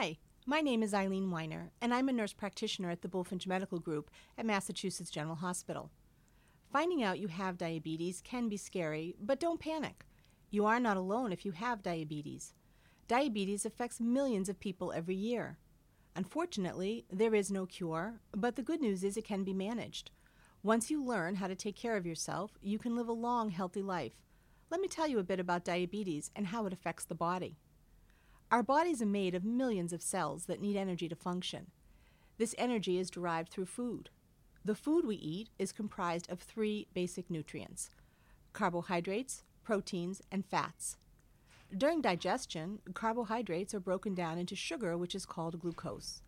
Hi, my name is Eileen Weiner, and I'm a nurse practitioner at the Bulfinch Medical Group at Massachusetts General Hospital. Finding out you have diabetes can be scary, but don't panic. You are not alone if you have diabetes. Diabetes affects millions of people every year. Unfortunately, there is no cure, but the good news is it can be managed. Once you learn how to take care of yourself, you can live a long, healthy life. Let me tell you a bit about diabetes and how it affects the body. Our bodies are made of millions of cells that need energy to function. This energy is derived through food. The food we eat is comprised of three basic nutrients carbohydrates, proteins, and fats. During digestion, carbohydrates are broken down into sugar, which is called glucose.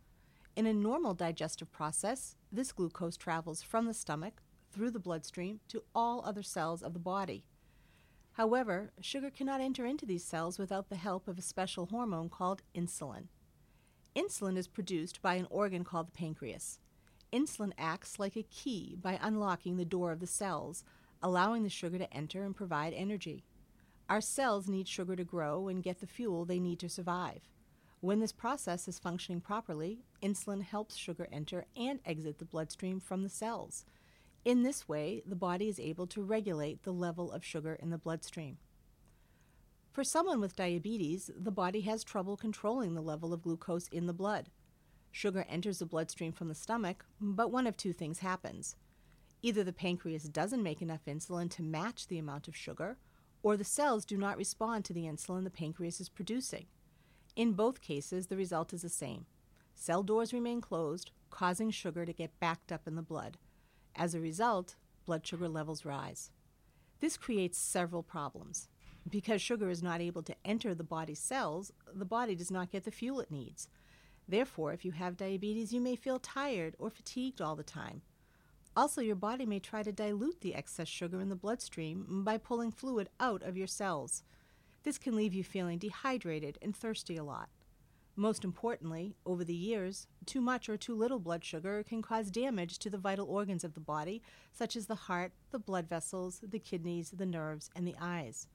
In a normal digestive process, this glucose travels from the stomach through the bloodstream to all other cells of the body. However, sugar cannot enter into these cells without the help of a special hormone called insulin. Insulin is produced by an organ called the pancreas. Insulin acts like a key by unlocking the door of the cells, allowing the sugar to enter and provide energy. Our cells need sugar to grow and get the fuel they need to survive. When this process is functioning properly, insulin helps sugar enter and exit the bloodstream from the cells. In this way, the body is able to regulate the level of sugar in the bloodstream. For someone with diabetes, the body has trouble controlling the level of glucose in the blood. Sugar enters the bloodstream from the stomach, but one of two things happens. Either the pancreas doesn't make enough insulin to match the amount of sugar, or the cells do not respond to the insulin the pancreas is producing. In both cases, the result is the same. Cell doors remain closed, causing sugar to get backed up in the blood. As a result, blood sugar levels rise. This creates several problems. Because sugar is not able to enter the body's cells, the body does not get the fuel it needs. Therefore, if you have diabetes, you may feel tired or fatigued all the time. Also, your body may try to dilute the excess sugar in the bloodstream by pulling fluid out of your cells. This can leave you feeling dehydrated and thirsty a lot. Most importantly, over the years, too much or too little blood sugar can cause damage to the vital organs of the body, such as the heart, the blood vessels, the kidneys, the nerves, and the eyes.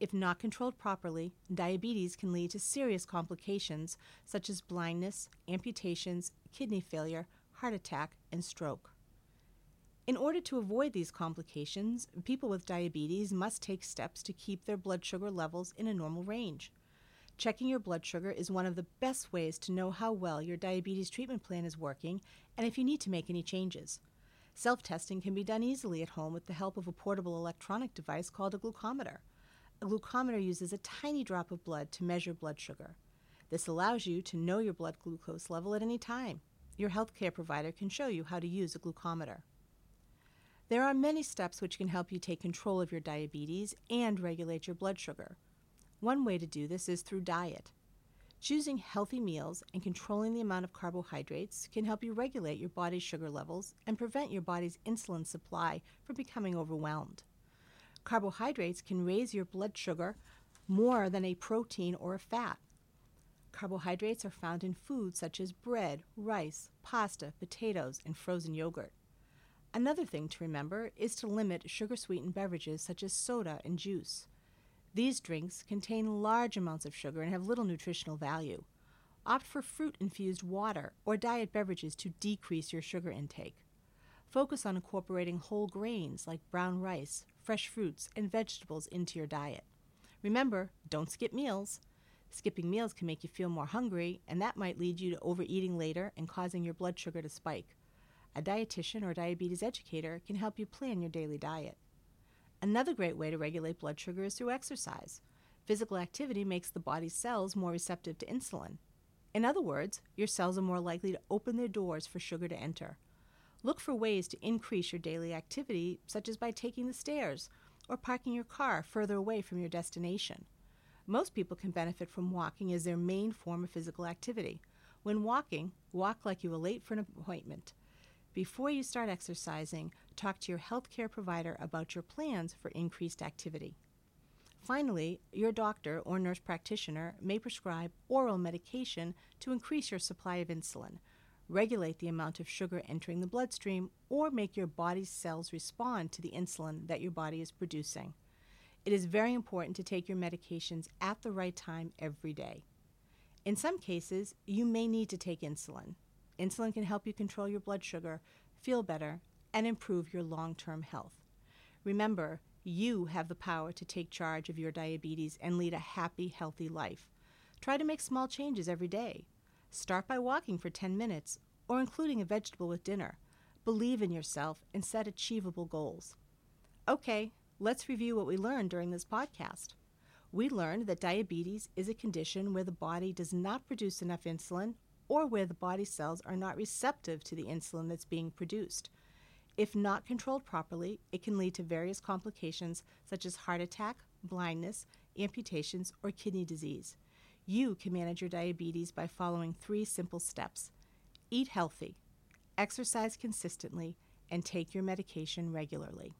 If not controlled properly, diabetes can lead to serious complications such as blindness, amputations, kidney failure, heart attack, and stroke. In order to avoid these complications, people with diabetes must take steps to keep their blood sugar levels in a normal range. Checking your blood sugar is one of the best ways to know how well your diabetes treatment plan is working and if you need to make any changes. Self testing can be done easily at home with the help of a portable electronic device called a glucometer. A glucometer uses a tiny drop of blood to measure blood sugar. This allows you to know your blood glucose level at any time. Your healthcare provider can show you how to use a glucometer. There are many steps which can help you take control of your diabetes and regulate your blood sugar. One way to do this is through diet. Choosing healthy meals and controlling the amount of carbohydrates can help you regulate your body's sugar levels and prevent your body's insulin supply from becoming overwhelmed. Carbohydrates can raise your blood sugar more than a protein or a fat. Carbohydrates are found in foods such as bread, rice, pasta, potatoes, and frozen yogurt. Another thing to remember is to limit sugar sweetened beverages such as soda and juice. These drinks contain large amounts of sugar and have little nutritional value. Opt for fruit infused water or diet beverages to decrease your sugar intake. Focus on incorporating whole grains like brown rice, fresh fruits, and vegetables into your diet. Remember, don't skip meals. Skipping meals can make you feel more hungry, and that might lead you to overeating later and causing your blood sugar to spike. A dietitian or diabetes educator can help you plan your daily diet. Another great way to regulate blood sugar is through exercise. Physical activity makes the body's cells more receptive to insulin. In other words, your cells are more likely to open their doors for sugar to enter. Look for ways to increase your daily activity, such as by taking the stairs or parking your car further away from your destination. Most people can benefit from walking as their main form of physical activity. When walking, walk like you were late for an appointment. Before you start exercising, talk to your healthcare provider about your plans for increased activity. Finally, your doctor or nurse practitioner may prescribe oral medication to increase your supply of insulin, regulate the amount of sugar entering the bloodstream, or make your body's cells respond to the insulin that your body is producing. It is very important to take your medications at the right time every day. In some cases, you may need to take insulin. Insulin can help you control your blood sugar, feel better, and improve your long term health. Remember, you have the power to take charge of your diabetes and lead a happy, healthy life. Try to make small changes every day. Start by walking for 10 minutes or including a vegetable with dinner. Believe in yourself and set achievable goals. Okay, let's review what we learned during this podcast. We learned that diabetes is a condition where the body does not produce enough insulin or where the body cells are not receptive to the insulin that's being produced. If not controlled properly, it can lead to various complications such as heart attack, blindness, amputations, or kidney disease. You can manage your diabetes by following three simple steps eat healthy, exercise consistently, and take your medication regularly.